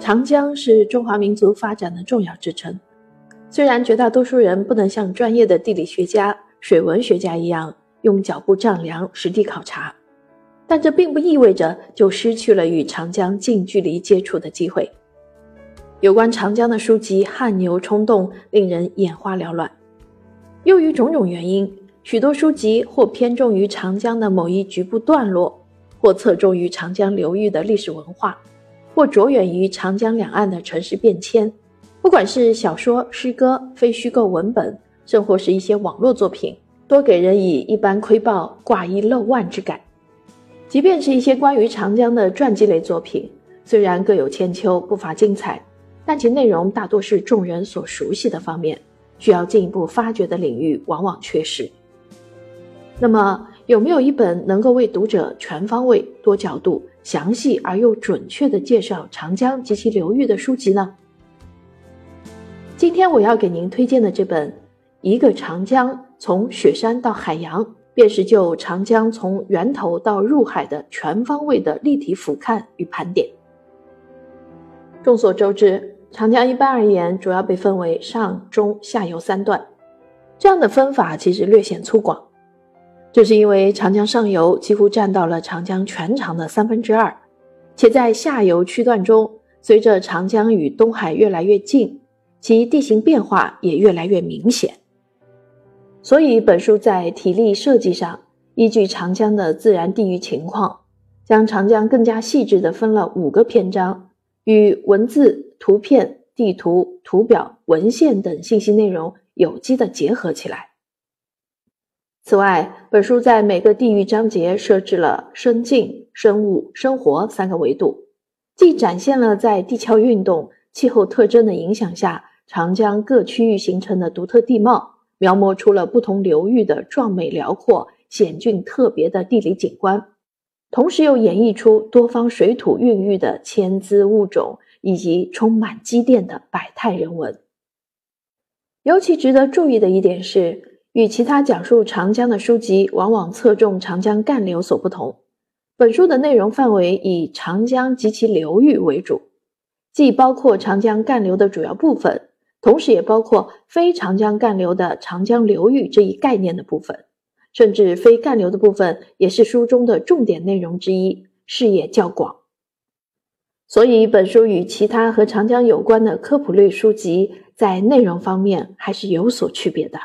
长江是中华民族发展的重要支撑。虽然绝大多数人不能像专业的地理学家、水文学家一样用脚步丈量、实地考察，但这并不意味着就失去了与长江近距离接触的机会。有关长江的书籍汗牛充栋，令人眼花缭乱。由于种种原因，许多书籍或偏重于长江的某一局部段落，或侧重于长江流域的历史文化。或着眼于长江两岸的城市变迁，不管是小说、诗歌、非虚构文本，甚或是一些网络作品，多给人以一般窥豹、挂一漏万之感。即便是一些关于长江的传记类作品，虽然各有千秋，不乏精彩，但其内容大多是众人所熟悉的方面，需要进一步发掘的领域往往缺失。那么，有没有一本能够为读者全方位、多角度？详细而又准确地介绍长江及其流域的书籍呢？今天我要给您推荐的这本《一个长江从雪山到海洋》，便是就长江从源头到入海的全方位的立体俯瞰与盘点。众所周知，长江一般而言主要被分为上中下游三段，这样的分法其实略显粗犷。这是因为长江上游几乎占到了长江全长的三分之二，且在下游区段中，随着长江与东海越来越近，其地形变化也越来越明显。所以，本书在体力设计上，依据长江的自然地域情况，将长江更加细致地分了五个篇章，与文字、图片、地图、图表、文献等信息内容有机地结合起来。此外，本书在每个地域章节设置了生境、生物、生活三个维度，既展现了在地壳运动、气候特征的影响下，长江各区域形成的独特地貌，描摹出了不同流域的壮美辽阔、险峻特别的地理景观，同时又演绎出多方水土孕育的千姿物种以及充满积淀的百态人文。尤其值得注意的一点是。与其他讲述长江的书籍往往侧重长江干流所不同，本书的内容范围以长江及其流域为主，既包括长江干流的主要部分，同时也包括非长江干流的长江流域这一概念的部分，甚至非干流的部分也是书中的重点内容之一，视野较广。所以，本书与其他和长江有关的科普类书籍在内容方面还是有所区别的。